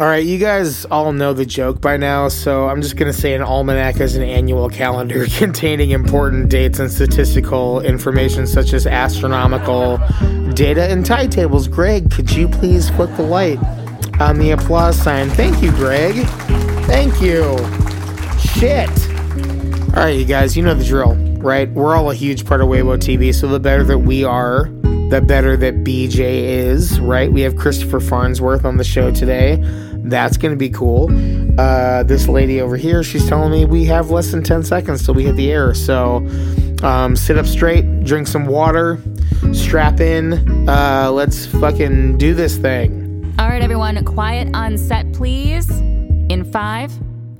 All right, you guys all know the joke by now, so I'm just going to say an almanac is an annual calendar containing important dates and statistical information such as astronomical data and tide tables. Greg, could you please flip the light on the applause sign? Thank you, Greg. Thank you. Shit. All right, you guys, you know the drill, right? We're all a huge part of Weibo TV, so the better that we are, the better that BJ is, right? We have Christopher Farnsworth on the show today. That's going to be cool. Uh, this lady over here, she's telling me we have less than 10 seconds till we hit the air. So um, sit up straight, drink some water, strap in. Uh, let's fucking do this thing. All right, everyone, quiet on set, please. In five,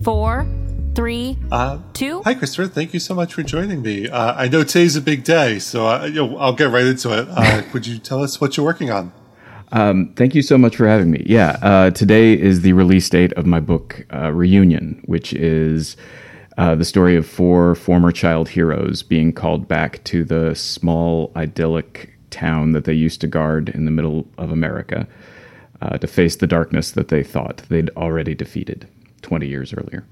four, three, Uh, two. hi, Christopher. Thank you so much for joining me. Uh, I know today's a big day, so uh, you know, I'll get right into it. Uh, would you tell us what you're working on? Um, thank you so much for having me. Yeah, uh, today is the release date of my book, uh, Reunion, which is uh, the story of four former child heroes being called back to the small, idyllic town that they used to guard in the middle of America uh, to face the darkness that they thought they'd already defeated 20 years earlier.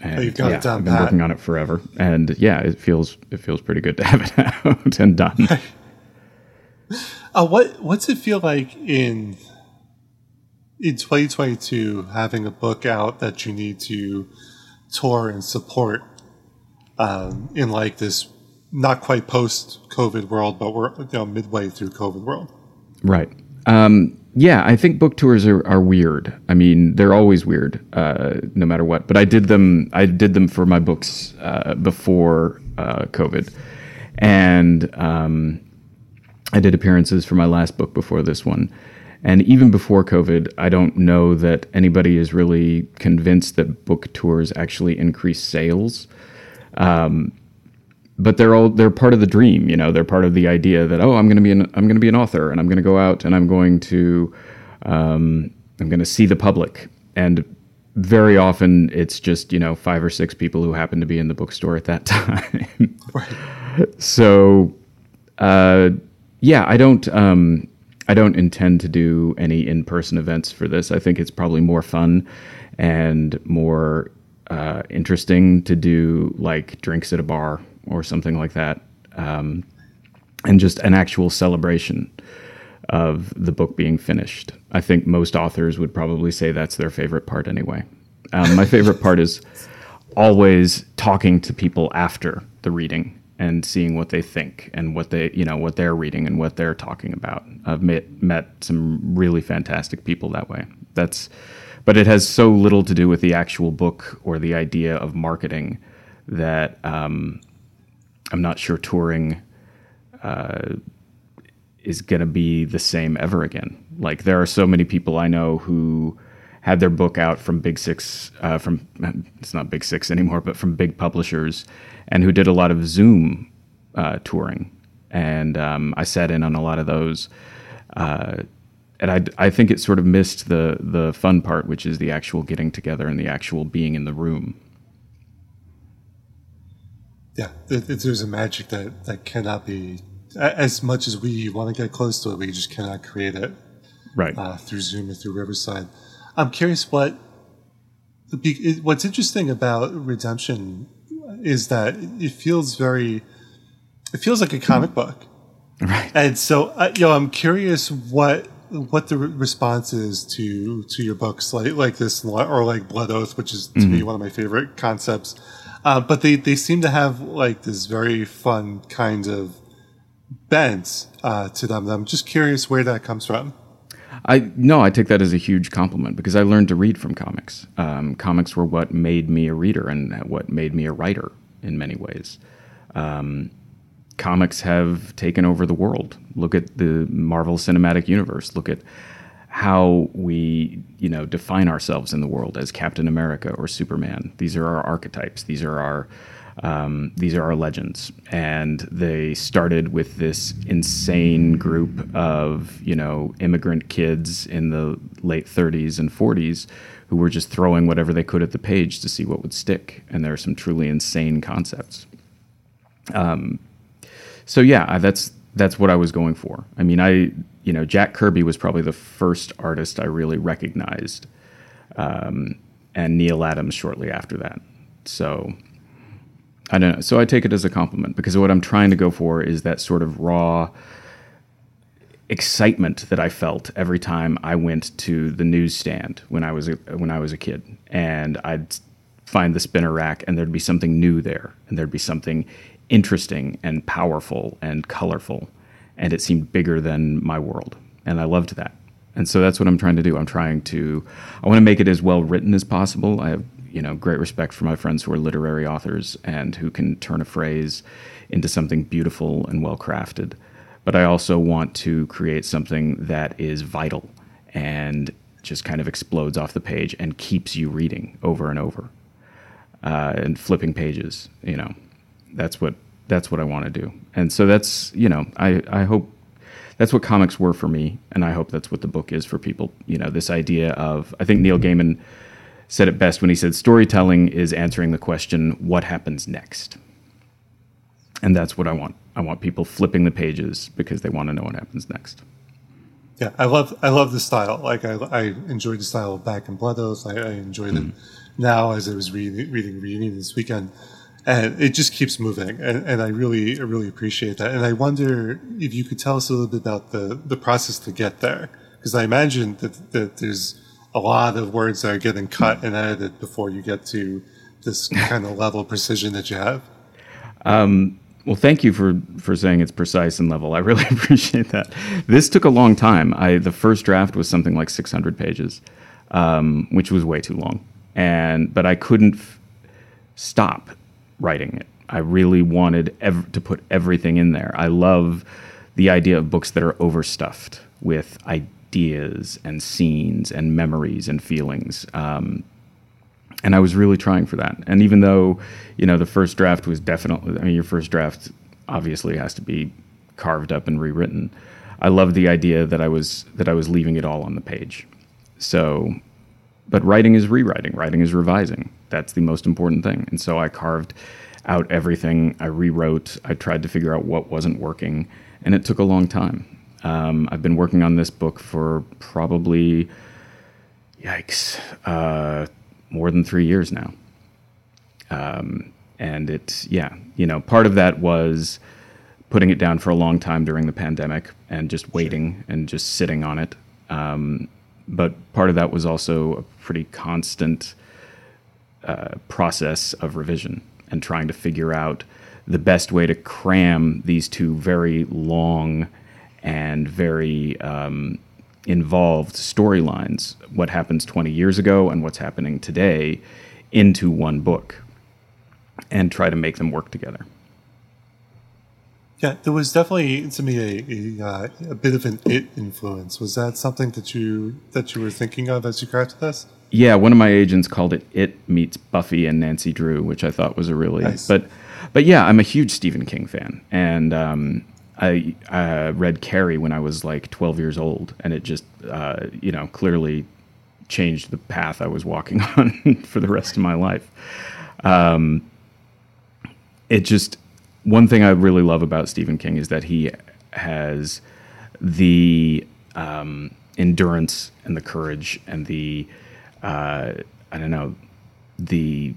And, Oh, you've got it yeah, down I've been pat. working on it forever, and yeah, it feels it feels pretty good to have it out and done. Uh, what What's it feel like in in 2022 having a book out that you need to tour and support um, in like this not quite post COVID world, but we're you know midway through COVID world. Right. Um, yeah, I think book tours are, are weird. I mean, they're always weird, uh, no matter what. But I did them. I did them for my books uh, before uh, COVID, and um, I did appearances for my last book before this one. And even before COVID, I don't know that anybody is really convinced that book tours actually increase sales but they're all they're part of the dream you know they're part of the idea that oh i'm going to be an i'm going to be an author and i'm going to go out and i'm going to um, i'm going to see the public and very often it's just you know five or six people who happen to be in the bookstore at that time right. so uh, yeah i don't um, i don't intend to do any in-person events for this. I think it's probably more fun and more uh, interesting to do like drinks at a bar or something like that um, and just an actual celebration of the book being finished. I think most authors would probably say that's their favorite part anyway. Um, my favorite part is always talking to people after the reading and seeing what they think and what they you know what they're reading and what they're talking about i've met met some really fantastic people that way that's but it has so little to do with the actual book or the idea of marketing that um, i'm not sure touring uh, is going to be the same ever again. Like there are so many people I know who had their book out from Big Six, uh, from it's not Big Six anymore, but from big publishers, and who did a lot of Zoom uh, touring. And um, I sat in on a lot of those, uh, and I, I think it sort of missed the the fun part, which is the actual getting together and the actual being in the room. Yeah, th- th- there's a magic that that cannot be as much as we want to get close to it, we just cannot create it Right. uh, through Zoom or through Riverside. I'm curious what the be- it- what's interesting about Redemption is that it feels very it feels like a comic book, right. and so uh, you know I'm curious what what the re- response is to to your books like like this or like Blood Oath, which is to me one of my favorite concepts. Uh, but they, they seem to have like this very fun kind of bent uh, to them. I'm just curious where that comes from. I no, I take that as a huge compliment because I learned to read from comics. Um, comics were what made me a reader and what made me a writer in many ways. Um, comics have taken over the world. Look at the Marvel Cinematic Universe. Look at how we, you know, define ourselves in the world as Captain America or Superman. These are our archetypes. These are our um, these are our legends, and they started with this insane group of you know immigrant kids in the late 30s and 40s who were just throwing whatever they could at the page to see what would stick. And there are some truly insane concepts. Um, so yeah, that's that's what I was going for. I mean, I you know, Jack Kirby was probably the first artist I really recognized, um, and Neal Adams shortly after that. So I don't know. So I take it as a compliment because what I'm trying to go for is that sort of raw excitement that I felt every time I went to the newsstand when I was a, when I was a kid, and I'd find the spinner rack, and there'd be something new there, and there'd be something interesting and powerful and colorful, and it seemed bigger than my world, and I loved that. And so that's what I'm trying to do. I'm trying to, I want to make it as well written as possible. I have you know great respect for my friends who are literary authors and who can turn a phrase into something beautiful and well crafted. But I also want to create something that is vital and just kind of explodes off the page and keeps you reading over and over uh, and flipping pages. You know, that's what that's what I want to do. And so that's you know I I hope that's what comics were for me, and I hope that's what the book is for people. You know, this idea of I think Neil Gaiman said it best when he said storytelling is answering the question, what happens next? And that's what I want. I want people flipping the pages because they want to know what happens next. Yeah, I love I love the style. Like I, I enjoyed the style of Back in Blood Oath. I, I enjoyed mm. it now as I was reading reading reading this weekend, and it just keeps moving. And, and I really I really appreciate that. And I wonder if you could tell us a little bit about the the process to get there, because I imagine that that there's a lot of words that are getting cut and edited before you get to this kind of level of precision that you have. Um, well, thank you for for saying it's precise and level. I really appreciate that. This took a long time. I the first draft was something like 600 pages, um, which was way too long, and but I couldn't f- stop writing it. I really wanted ev- to put everything in there. I love the idea of books that are overstuffed with ideas ideas and scenes and memories and feelings. Um, and I was really trying for that. And even though, you know, the first draft was definitely, I mean, your first draft obviously has to be carved up and rewritten. I loved the idea that I was that I was leaving it all on the page. So, but writing is rewriting. Writing is revising. That's the most important thing. And so I carved out everything. I rewrote. I tried to figure out what wasn't working, and it took a long time. Um, I've been working on this book for probably, yikes, uh, more than three years now. Um, and it's, yeah, you know, part of that was putting it down for a long time during the pandemic and just waiting sure. and just sitting on it. Um, but part of that was also a pretty constant uh, process of revision and trying to figure out the best way to cram these two very long and very um, involved storylines, what happens 20 years ago and what's happening today, into one book and try to make them work together. Yeah, there was definitely to me a, a, uh, a, bit of an it influence. Was that something that you that you were thinking of as you crafted this? Yeah, one of my agents called it "It Meets Buffy and Nancy Drew," which I thought was a really nice. but but yeah, I'm a huge Stephen King fan, and um, I uh, read Carrie when I was like 12 years old, and it just, uh, you know, clearly changed the path I was walking on for the rest of my life. Um, it just, one thing I really love about Stephen King is that he has the um, endurance and the courage and the, uh, I don't know, the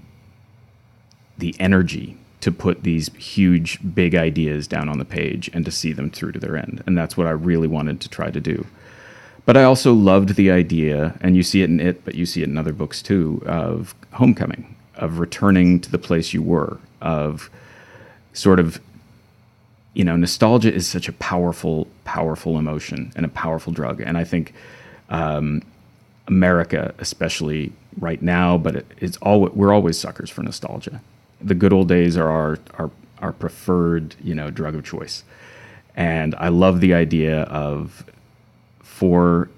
the energy to put these huge, big ideas down on the page and to see them through to their end. And that's what I really wanted to try to do. But I also loved the idea, and you see it in it, but you see it in other books too, of homecoming, of returning to the place you were, of sort of, you know, nostalgia is such a powerful, powerful emotion and a powerful drug. And I think um, America, especially right now, but it, it's all we're always suckers for nostalgia the good old days are our our our preferred you know drug of choice, and I love the idea of four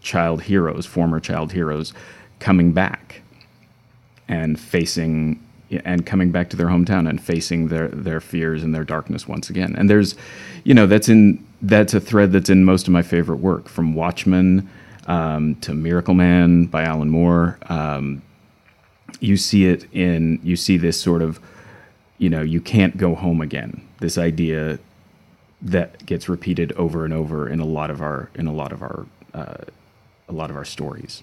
child heroes, former child heroes, coming back and facing and coming back to their hometown and facing their their fears and their darkness once again. And there's, you know, that's in that's a thread that's in most of my favorite work, from Watchmen um, to Miracle Man by Alan Moore. Um, you see it in you see this sort of you know you can't go home again this idea that gets repeated over and over in a lot of our in a lot of our uh, a lot of our stories.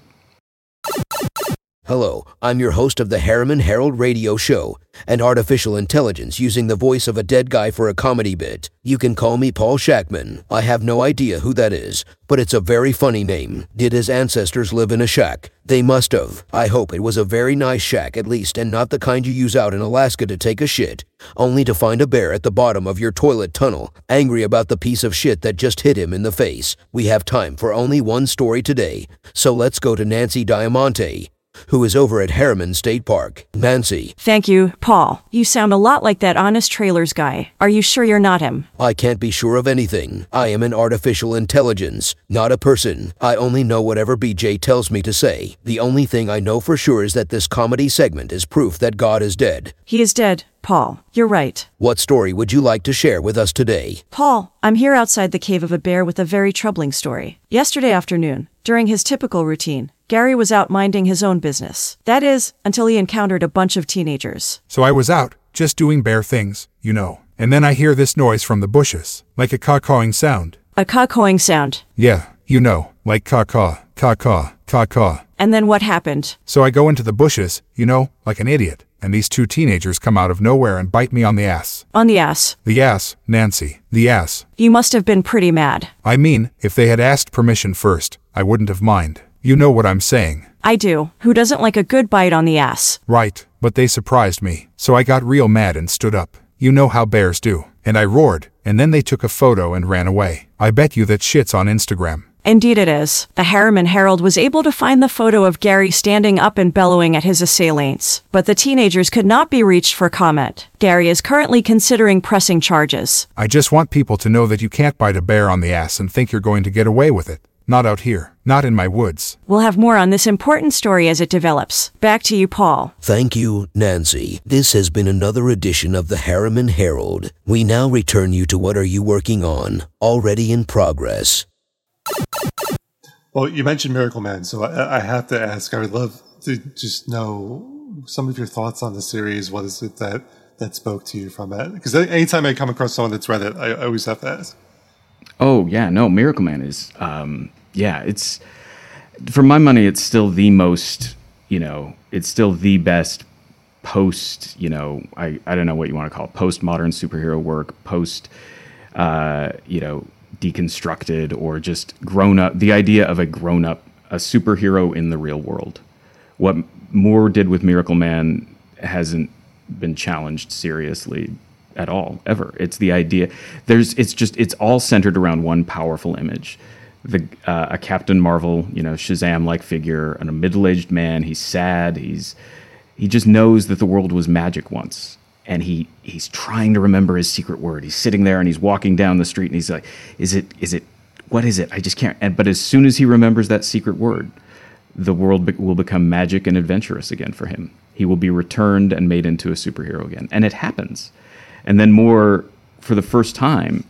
Hello, I'm your host of the Harriman Herald Radio Show, an artificial intelligence using the voice of a dead guy for a comedy bit. You can call me Paul Shackman. I have no idea who that is, but it's a very funny name. Did his ancestors live in a shack? They must have. I hope it was a very nice shack at least, and not the kind you use out in Alaska to take a shit, only to find a bear at the bottom of your toilet tunnel, angry about the piece of shit that just hit him in the face. We have time for only one story today, so let's go to Nancy Diamante who is over at Harriman State Park. Nancy. Thank you, Paul. You sound a lot like that Honest Trailers guy. Are you sure you're not him? I can't be sure of anything. I am an artificial intelligence, not a person. I only know whatever BJ tells me to say. The only thing I know for sure is that this comedy segment is proof that God is dead. He is dead. Paul, you're right. What story would you like to share with us today? Paul, I'm here outside the cave of a bear with a very troubling story. Yesterday afternoon, during his typical routine, Gary was out minding his own business. That is, until he encountered a bunch of teenagers. So I was out, just doing bare things, you know. And then I hear this noise from the bushes, like a caw-cawing sound. A caw-cawing sound. Yeah, you know, like caw-caw, caw-caw, caw-caw. And then what happened? So I go into the bushes, you know, like an idiot, and these two teenagers come out of nowhere and bite me on the ass. On the ass. The ass, Nancy, the ass. You must have been pretty mad. I mean, if they had asked permission first, I wouldn't have mind. You know what I'm saying. I do. Who doesn't like a good bite on the ass? Right, but they surprised me, so I got real mad and stood up. You know how bears do. And I roared, and then they took a photo and ran away. I bet you that shit's on Instagram. Indeed it is. The Harriman Herald was able to find the photo of Gary standing up and bellowing at his assailants, but the teenagers could not be reached for comment. Gary is currently considering pressing charges. I just want people to know that you can't bite a bear on the ass and think you're going to get away with it. Not out here. Not in my woods. We'll have more on this important story as it develops. Back to you, Paul. Thank you, Nancy. This has been another edition of the Harriman Herald. We now return you to what are you working on? Already in progress. Well, you mentioned Miracle Man, so I, I have to ask. I would love to just know some of your thoughts on the series. What is it that that spoke to you from it? Because anytime I come across someone that's read it, I, I always have to ask. Oh yeah, no, Miracle Man is um, yeah, it's for my money, it's still the most you know, it's still the best post you know, I I don't know what you want to call it, post modern superhero work, post uh, you know, deconstructed or just grown up. The idea of a grown up, a superhero in the real world. What Moore did with Miracle Man hasn't been challenged seriously at all ever. It's the idea. There's. It's just. It's all centered around one powerful image. The uh, a Captain Marvel, you know, Shazam like figure, and a middle aged man. He's sad. He's he just knows that the world was magic once, and he he's trying to remember his secret word. He's sitting there and he's walking down the street and he's like, "Is it? Is it? What is it? I just can't." And but as soon as he remembers that secret word, the world be- will become magic and adventurous again for him. He will be returned and made into a superhero again, and it happens. And then Moore, for the first time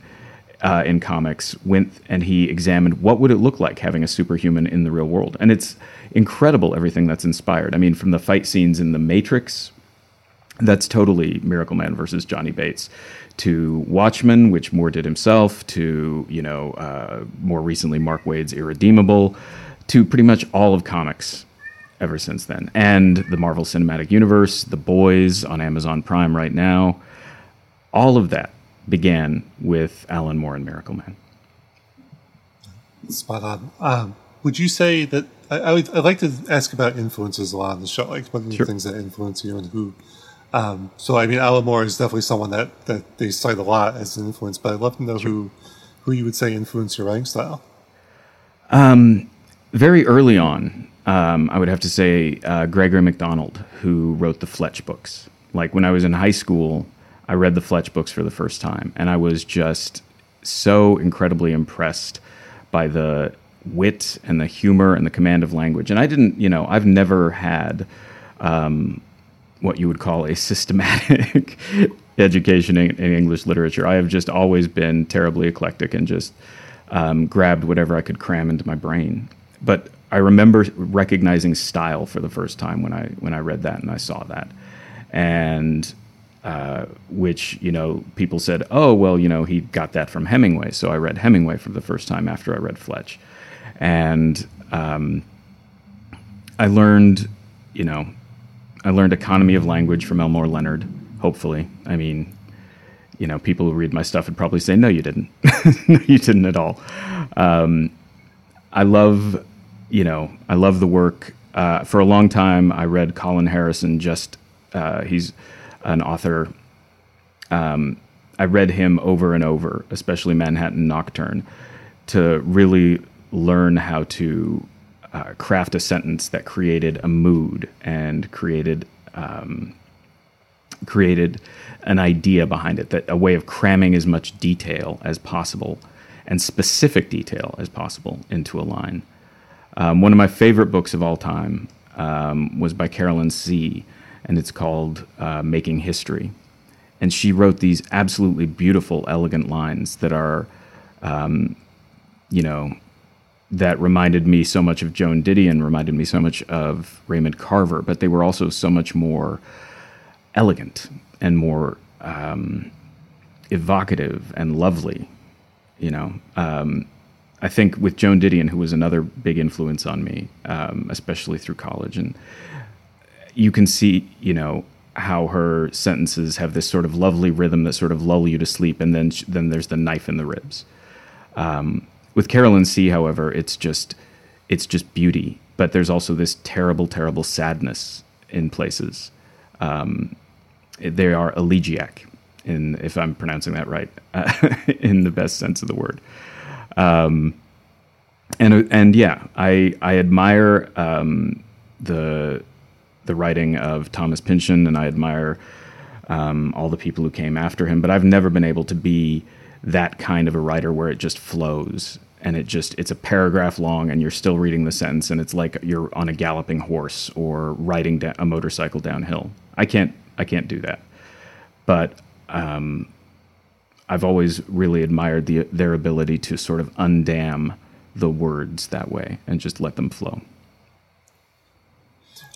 uh, in comics, went and he examined what would it look like having a superhuman in the real world, and it's incredible everything that's inspired. I mean, from the fight scenes in The Matrix, that's totally Miracle Man versus Johnny Bates, to Watchmen, which Moore did himself, to you know uh, more recently Mark Waid's Irredeemable, to pretty much all of comics ever since then, and the Marvel Cinematic Universe, The Boys on Amazon Prime right now all of that began with Alan Moore and Miracle Man. Spot on. Um, would you say that I, I would, I'd like to ask about influences a lot on the show, like what are the Sure. things that influence you and who? Um, so, I mean, Alan Moore is definitely someone that, that they cite a lot as an influence, but I'd love to know who who you would say influenced your writing style. Very early on, um, I would have to say uh, Gregory Mcdonald, who wrote the Fletch books. Like when I was in high school, I read the Fletch books for the first time, and I was just so incredibly impressed by the wit and the humor and the command of language. And I didn't, you know, I've never had um, what you would call a systematic education in, in English literature. I have just always been terribly eclectic and just um, grabbed whatever I could cram into my brain. But I remember recognizing style for the first time when I when I read that and I saw that, and uh, which you know people said, oh well, you know he got that from Hemingway. So I read Hemingway for the first time after I read Fletch, and um, I learned, you know, I learned economy of language from Elmore Leonard. Hopefully, I mean, you know, people who read my stuff would probably say, no, you didn't, no, you didn't at all. Um, I love, you know, I love the work. Uh, for a long time, I read Colin Harrison. Just uh, he's an author. Um, I read him over and over, especially Manhattan Nocturne, to really learn how to uh, craft a sentence that created a mood and created um, created an idea behind it, that a way of cramming as much detail as possible and specific detail as possible into a line. Um, one of my favorite books of all time um, was by Carolyn See, and it's called uh, Making History. And she wrote these absolutely beautiful, elegant lines that are, um, you know, that reminded me so much of Joan Didion, reminded me so much of Raymond Carver, but they were also so much more elegant and more um, evocative and lovely. You know, um, I think with Joan Didion, who was another big influence on me, um, especially through college, and you can see, you know, how her sentences have this sort of lovely rhythm that sort of lull you to sleep, and then then there's the knife in the ribs. Um, with Carolyn See, however, it's just it's just beauty, but there's also this terrible, terrible sadness in places. Um, they are elegiac, in if I'm pronouncing that right, uh, in the best sense of the word. Um, and and yeah, I I admire um, the the writing of Thomas Pynchon, and I admire um, all the people who came after him. But I've never been able to be that kind of a writer where it just flows and it just it's a paragraph long and you're still reading the sentence and it's like you're on a galloping horse or riding da- a motorcycle downhill. I can't I can't do that. But um, I've always really admired the, their ability to sort of undam the words that way and just let them flow.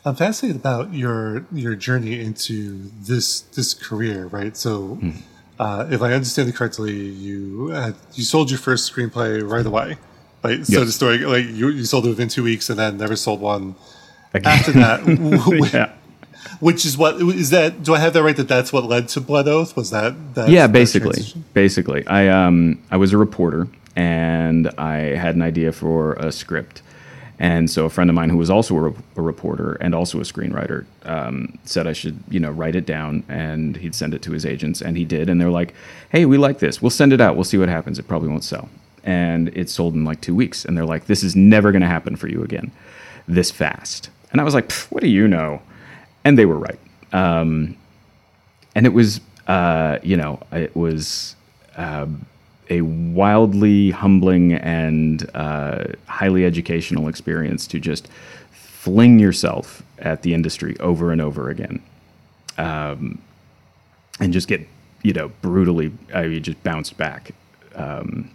I'm fascinated about your your journey into this this career, right? So, mm. uh, if I understand it correctly, you had, you sold your first screenplay right away, right? Yes. So the story, like you, you sold it within two weeks, and then never sold one after that. yeah. Which is what is that? Do I have that right? That that's what led to Blood Oath? Was that? that yeah, basically, basically. I um I was a reporter and I had an idea for a script and so a friend of mine who was also a, a reporter and also a screenwriter um, said I should, you know, write it down and he'd send it to his agents. And he did. And they're like, hey, we like this. We'll send it out. We'll see what happens. It probably won't sell. And it sold in like two weeks. And they're like, this is never going to happen for you again this fast. And I was like, what do you know? And they were right. Um, and it was, uh, you know, it was. Uh, a wildly humbling and uh, highly educational experience to just fling yourself at the industry over and over again, um, and just get you know brutally. I mean, just bounced back. Um,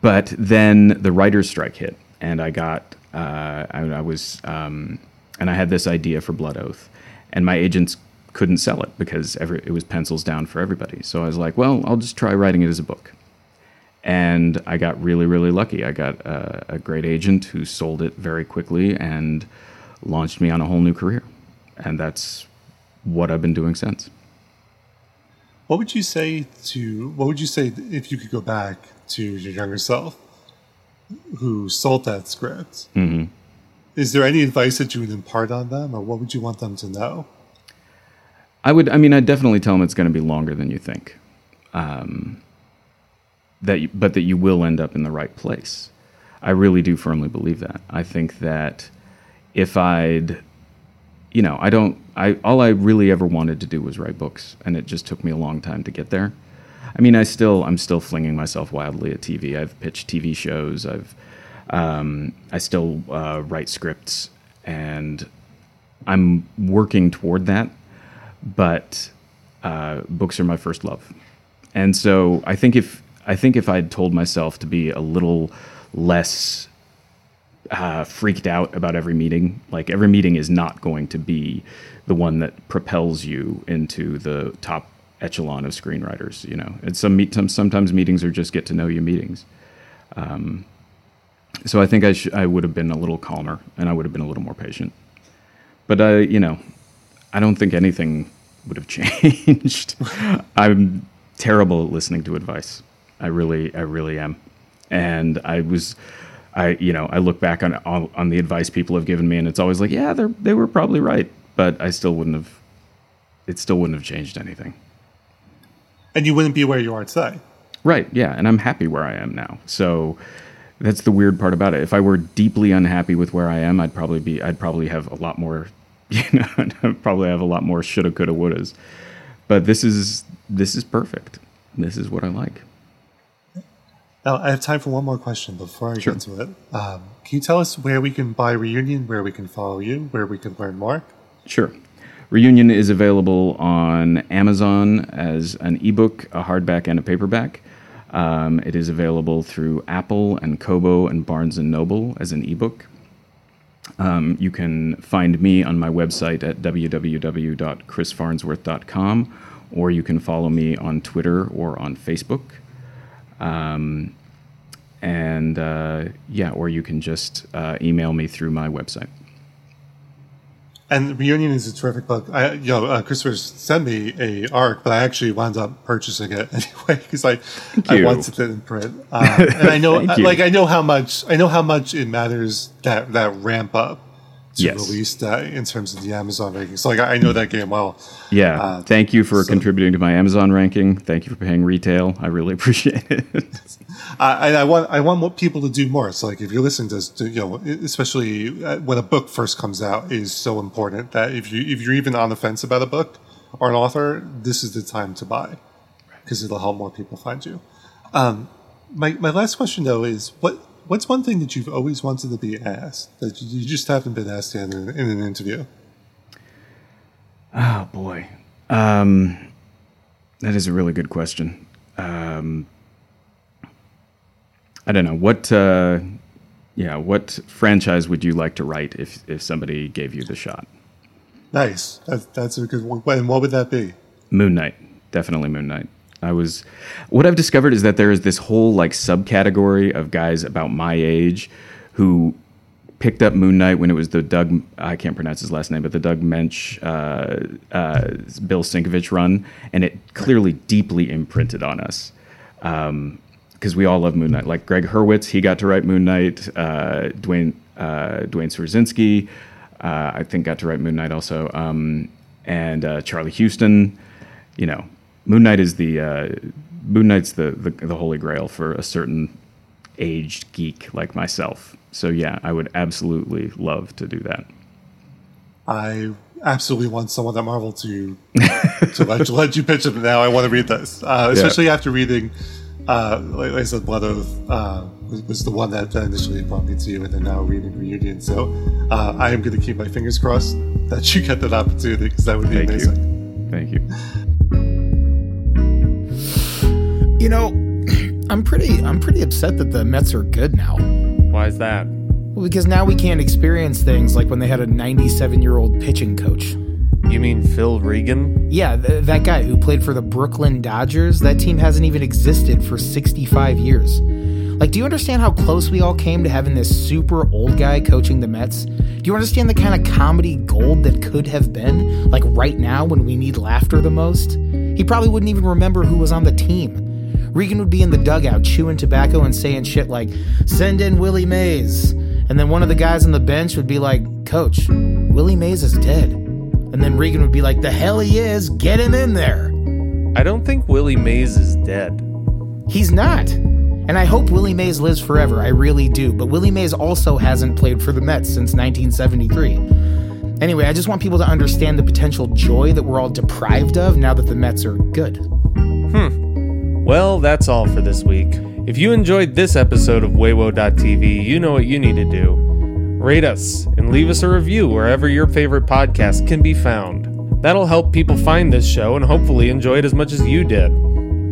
but then the writers' strike hit, and I got uh, I, I, was um, and I had this idea for Blood Oath, and my agents couldn't sell it because every, it was pencils down for everybody. So I was like, well, I'll just try writing it as a book. And I got really, really lucky. I got a, a great agent who sold it very quickly and launched me on a whole new career. And that's what I've been doing since. What would you say to what would you say if you could go back to your younger self who sold that script? Mm-hmm. Is there any advice that you would impart on them, or what would you want them to know? I would. I mean, I'd definitely tell them it's going to be longer than you think. Um, that, you, but that you will end up in the right place. I really do firmly believe that. I think that if I'd, you know, I don't. I all I really ever wanted to do was write books, and it just took me a long time to get there. I mean, I still, I'm still flinging myself wildly at TV. I've pitched TV shows. I've, um, I still uh, write scripts, and I'm working toward that but uh, books are my first love. And so I think if I think if I'd told myself to be a little less uh, freaked out about every meeting. Like every meeting is not going to be the one that propels you into the top echelon of screenwriters. You know, and some meet some, sometimes meetings are just get to know you meetings. Um, so I think I sh- I would have been a little calmer and I would have been a little more patient. But I, you know, I don't think anything would have changed. I'm terrible at listening to advice. I really, I really am. And I was, I, you know, I look back on on, on the advice people have given me, and it's always like, yeah, they they were probably right, but I still wouldn't have. It still wouldn't have changed anything. And you wouldn't be where you are today. Right. Yeah. And I'm happy where I am now. So that's the weird part about it. If I were deeply unhappy with where I am, I'd probably be. I'd probably have a lot more. You know, probably have a lot more shoulda, coulda, wouldas. But this is this is perfect. This is what I like. Now, I have time for one more question before I Sure. get to it. Um, can you tell us where we can buy Reunion, where we can follow you, where we can learn more? Sure. Reunion is available on Amazon as an ebook, a hardback, and a paperback. Um, it is available through Apple and Kobo and Barnes and Noble as an ebook. Um, you can find me on my website at www.chrisfarnsworth.com, or you can follow me on Twitter or on Facebook. Um, and uh, yeah, or you can just uh, email me through my website. And Reunion is a terrific book. I, you know, uh, Christopher sent me a arc, but I actually wound up purchasing it anyway because I, I wanted it in print. Um, and I know, you. like, I know how much, I know how much it matters that that ramp up to Yes. release that in terms of the Amazon rankings. So, like, I know that game well. Yeah. Uh, Thank you for so- contributing to my Amazon ranking. Thank you for paying retail. I really appreciate it. Uh, and I want I want people to do more. So like if you're listening to, this, you know, especially uh, when a book first comes out, is so important that if you if you're even on the fence about a book or an author, this is the time to buy because it'll help more people find you. Um, my my last question though is what what's one thing that you've always wanted to be asked that you just haven't been asked in, in, in an interview? oh boy. Um, that is a really good question. Um, I don't know what. Uh, yeah, what franchise would you like to write if if somebody gave you the shot? Nice, that's that's a good one. And what would that be? Moon Knight, definitely Moon Knight. I was what I've discovered is that there is this whole like subcategory of guys about my age who picked up Moon Knight when it was the Doug I can't pronounce his last name, but the Doug Moench, uh, uh, Bill Sienkiewicz run, and it clearly deeply imprinted on us. because we all love Moon Knight. Like Gregg Hurwitz, he got to write Moon Knight. Uh, Duane uh, Duane Swierczynski, uh, I think, got to write Moon Knight also. Um, and uh, Charlie Huston. You know, Moon Knight is the uh, Moon Knight's the, the the holy grail for a certain aged geek like myself. So yeah, I would absolutely love to do that. I absolutely want someone at Marvel to to let, to let you pitch it. Now I want to read this, uh, especially after reading. Uh, like I said, Blood Oath uh, was, was the one that initially brought me to you, and then now reading Reunion. So uh, I am going to keep my fingers crossed that you get that opportunity because that would be Thank amazing. you. Thank you. You know, I'm pretty I'm pretty upset that the Mets are good now. Why is that? Well, because now we can't experience things like when they had a 97 year old pitching coach. You mean Phil Regan? Yeah, th- that guy who played for the Brooklyn Dodgers, that team hasn't even existed for 65 years. Like, do you understand how close we all came to having this super old guy coaching the Mets? Do you understand the kind of comedy gold that could have been? Like, right now when we need laughter the most? He probably wouldn't even remember who was on the team. Regan would be in the dugout chewing tobacco and saying shit like, send in Willie Mays. And then one of the guys on the bench would be like, Coach, Willie Mays is dead. And then Regan would be like, The hell he is, get him in there. I don't think Willie Mays is dead. He's not. And I hope Willie Mays lives forever, I really do. But Willie Mays also hasn't played for the Mets since 1973. Anyway, I just want people to understand the potential joy that we're all deprived of now that the Mets are good. Well, that's all for this week. If you enjoyed this episode of Weiwo.tv, you know what you need to do. Rate us and leave us a review wherever your favorite podcast can be found. That'll help people find this show and hopefully enjoy it as much as you did.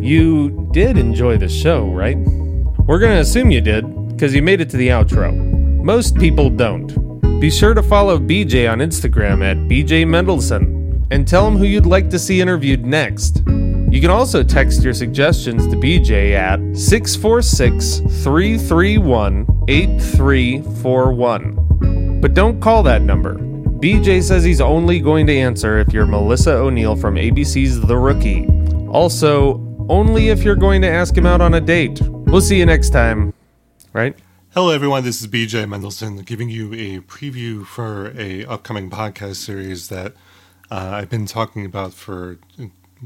You did enjoy the show, right? We're going to assume you did because you made it to the outro. Most people don't. Be sure to follow BJ on Instagram at BJ Mendelson and tell him who you'd like to see interviewed next. You can also text your suggestions to BJ at 646 331 8341. But don't call that number. BJ says he's only going to answer if you're Melissa O'Neil from ABC's The Rookie. Also, only if you're going to ask him out on a date. We'll see you next time. Right? Hello, everyone. This is BJ Mendelson giving you a preview for a upcoming podcast series that uh, I've been talking about for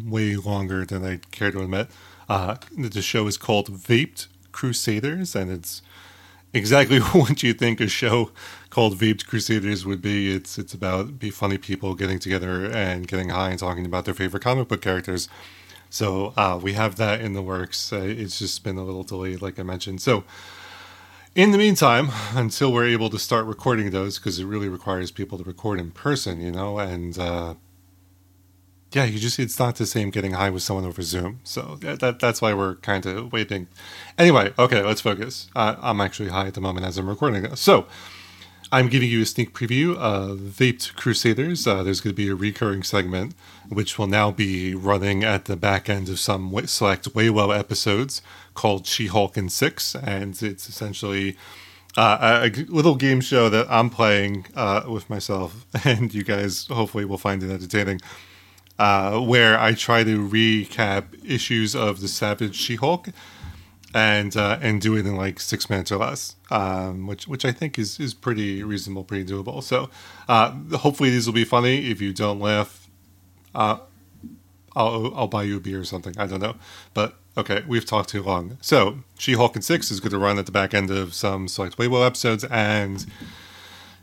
way longer than I care to admit. Uh, the show is called Vaped Crusaders, and it's exactly what you think a show called Vaped Crusaders would be. It's it's about be funny people getting together and getting high and talking about their favorite comic book characters. So uh, we have that in the works. Uh, it's just been a little delayed, like I mentioned. So in the meantime, until we're able to start recording those, because it really requires people to record in person, you know, and uh, yeah, you just it's not the same getting high with someone over Zoom. So that, that that's why we're kind of waiting. Anyway, okay, let's focus. Uh, I'm actually high at the moment as I'm recording this. So I'm giving you a sneak preview of Vaped Crusaders. Uh, there's going to be a recurring segment which will now be running at the back end of some select Waywell episodes called She Hulk and Six, and it's essentially. Uh, a, little game show that I'm playing uh, with myself, and you guys hopefully will find it entertaining uh, where I try to recap issues of the Savage She-Hulk and uh, and do it in like six minutes or less, um, which which I think is is pretty reasonable, pretty doable. So uh, hopefully these will be funny. If you don't laugh, uh, I'll I'll buy you a beer or something. I don't know, but okay, we've talked too long. So She-Hulk and Six is going to run at the back end of some select Weibo episodes, and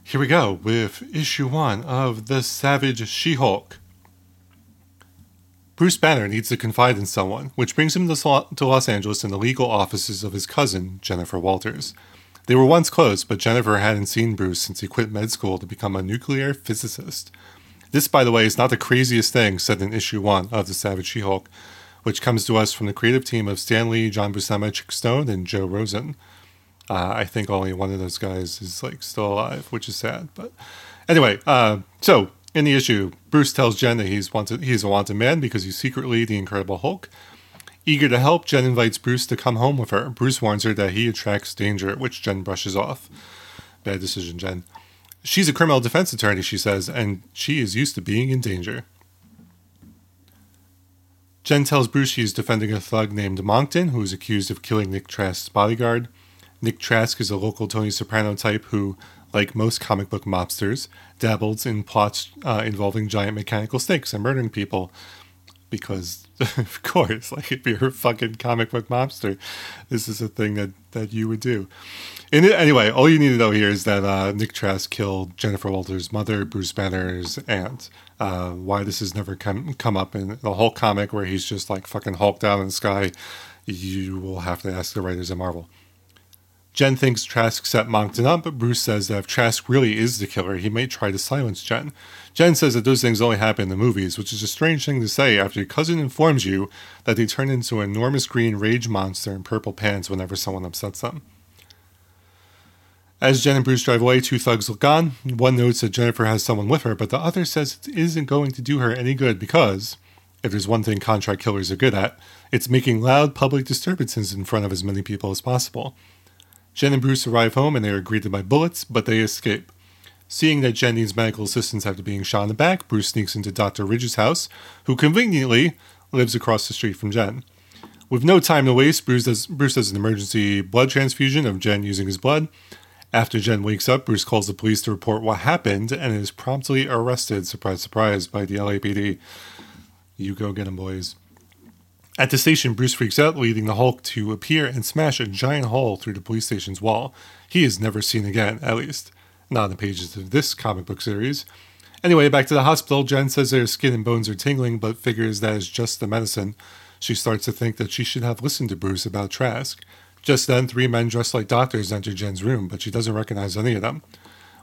here we go with issue one of the Savage She-Hulk. Bruce Banner needs to confide in someone, which brings him to Los Angeles in the legal offices of his cousin, Jennifer Walters. They were once close, but Jennifer hadn't seen Bruce since he quit med school to become a nuclear physicist. This, by the way, is not the craziest thing said in issue one of The Savage She Hulk, which comes to us from the creative team of Stan Lee, John Buscema, Chic Stone, and Joe Rosen. Uh, I think only one of those guys is like still alive, which is sad. But anyway, uh, so in the issue, Bruce tells Jen that he's wanted he's a wanted man because he's secretly the Incredible Hulk. Eager to help, Jen invites Bruce to come home with her. Bruce warns her that he attracts danger, which Jen brushes off. Bad decision, Jen. She's a criminal defense attorney, she says, and she is used to being in danger. Jen tells Bruce she is defending a thug named Monkton, who is accused of killing Nick Trask's bodyguard. Nick Trask is a local Tony Soprano type who like most comic book mobsters, dabbled in plots uh, involving giant mechanical snakes and murdering people. Because, of course, like if you're a fucking comic book mobster, this is a thing that, that you would do. And anyway, all you need to know here is that uh, Nick Trask killed Jennifer Walters' mother, Bruce Banner's aunt. Uh, why this has never come come up in the whole comic where he's just like fucking hulked out in the sky, you will have to ask the writers at Marvel. Jen thinks Trask set Monkton up, but Bruce says that if Trask really is the killer, he may try to silence Jen. Jen says that those things only happen in the movies, which is a strange thing to say after your cousin informs you that they turn into an enormous green rage monster in purple pants whenever someone upsets them. As Jen and Bruce drive away, two thugs look on. One notes that Jennifer has someone with her, but the other says it isn't going to do her any good because, if there's one thing contract killers are good at, it's making loud public disturbances in front of as many people as possible. Jen and Bruce arrive home and they are greeted by bullets, but they escape. Seeing that Jen needs medical assistance after being shot in the back, Bruce sneaks into Dr. Ridge's house, who conveniently lives across the street from Jen. With no time to waste, Bruce does, Bruce does an emergency blood transfusion of Jen using his blood. After Jen wakes up, Bruce calls the police to report what happened and is promptly arrested, surprise, surprise, by the LAPD. You go get him, boys. At the station, Bruce freaks out, leading the Hulk to appear and smash a giant hole through the police station's wall. He is never seen again, at least. Not in the pages of this comic book series. Anyway, back to the hospital, Jen says her skin and bones are tingling, but figures that is just the medicine. She starts to think that she should have listened to Bruce about Trask. Just then, three men dressed like doctors enter Jen's room, but she doesn't recognize any of them.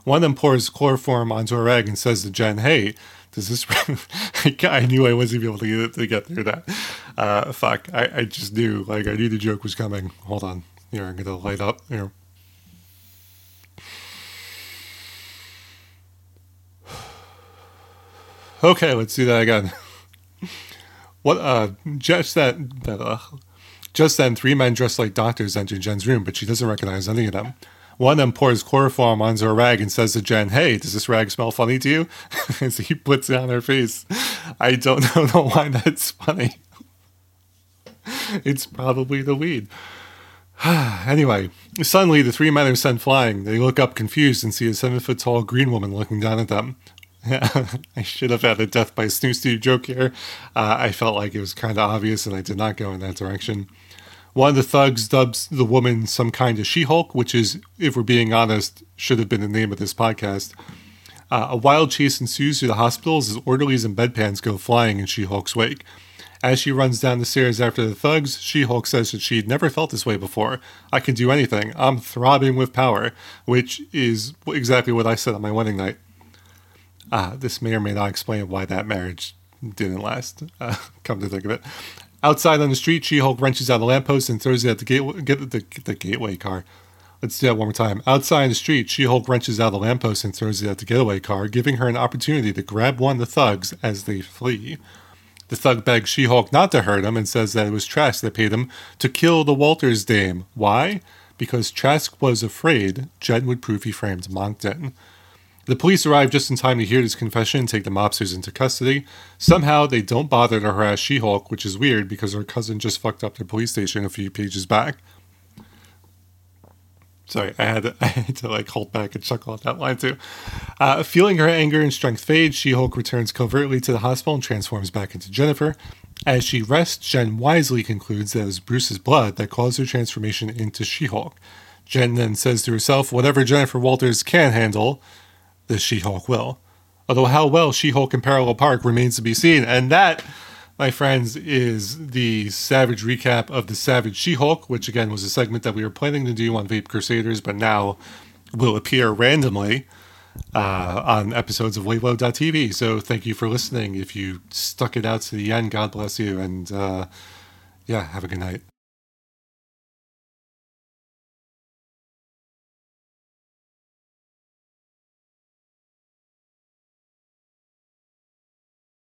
One of them pours chloroform onto a rag and says to Jen, "Hey, does this?" I knew I wasn't able to get, to get through that. Uh, fuck, I, I just knew. Like I knew the joke was coming. Hold on, here I'm gonna light up here. Okay, let's do that again. what? Uh, just that. That. Uh, just then, three men dressed like doctors enter Jen's room, but she doesn't recognize any of them. One of them pours chloroform onto a rag and says to Jen, Hey, does this rag smell funny to you? As he puts it on her face. I don't know why that's funny. it's probably the weed. anyway, suddenly the three men are sent flying. They look up confused and see a seven foot tall green woman looking down at them. I should have had a death by snooze snoo joke here. Uh, I felt like it was kind of obvious and I did not go in that direction. One of the thugs dubs the woman some kind of She Hulk, which is, if we're being honest, should have been the name of this podcast. Uh, a wild chase ensues through the hospitals as orderlies and bedpans go flying in She Hulk's wake. As she runs down the stairs after the thugs, She Hulk says that she'd never felt this way before. I can do anything. I'm throbbing with power, which is exactly what I said on my wedding night. Ah, this may or may not explain why that marriage didn't last. Uh, come to think of it. Outside on the street, She Hulk wrenches out a lamppost and throws it at the, gate, get the, the gateway car. Let's do that one more time. Outside on the street, She Hulk wrenches out a lamppost and throws it at the getaway car, giving her an opportunity to grab one of the thugs as they flee. The thug begs She Hulk not to hurt him and says that it was Trask that paid him to kill the Walters dame. Why? Because Trask was afraid Jen would prove he framed Monkton. The police arrive just in time to hear this confession and take the mobsters into custody. Somehow, they don't bother to harass She Hulk, which is weird because her cousin just fucked up their police station a few pages back. Sorry, I had, to, I had to like hold back and chuckle at that line too. Uh, feeling her anger and strength fade, She Hulk returns covertly to the hospital and transforms back into Jennifer. As she rests, Jen wisely concludes that it was Bruce's blood that caused her transformation into She Hulk. Jen then says to herself, Whatever Jennifer Walters can handle, the She Hulk will. Although how well She Hulk and Parallel Park remains to be seen. And that, my friends, is the Savage recap of the Savage She Hulk, which again was a segment that we were planning to do on Vape Crusaders, but now will appear randomly uh, on episodes of Wayload.tv. So thank you for listening. If you stuck it out to the end, God bless you. And uh, yeah, have a good night.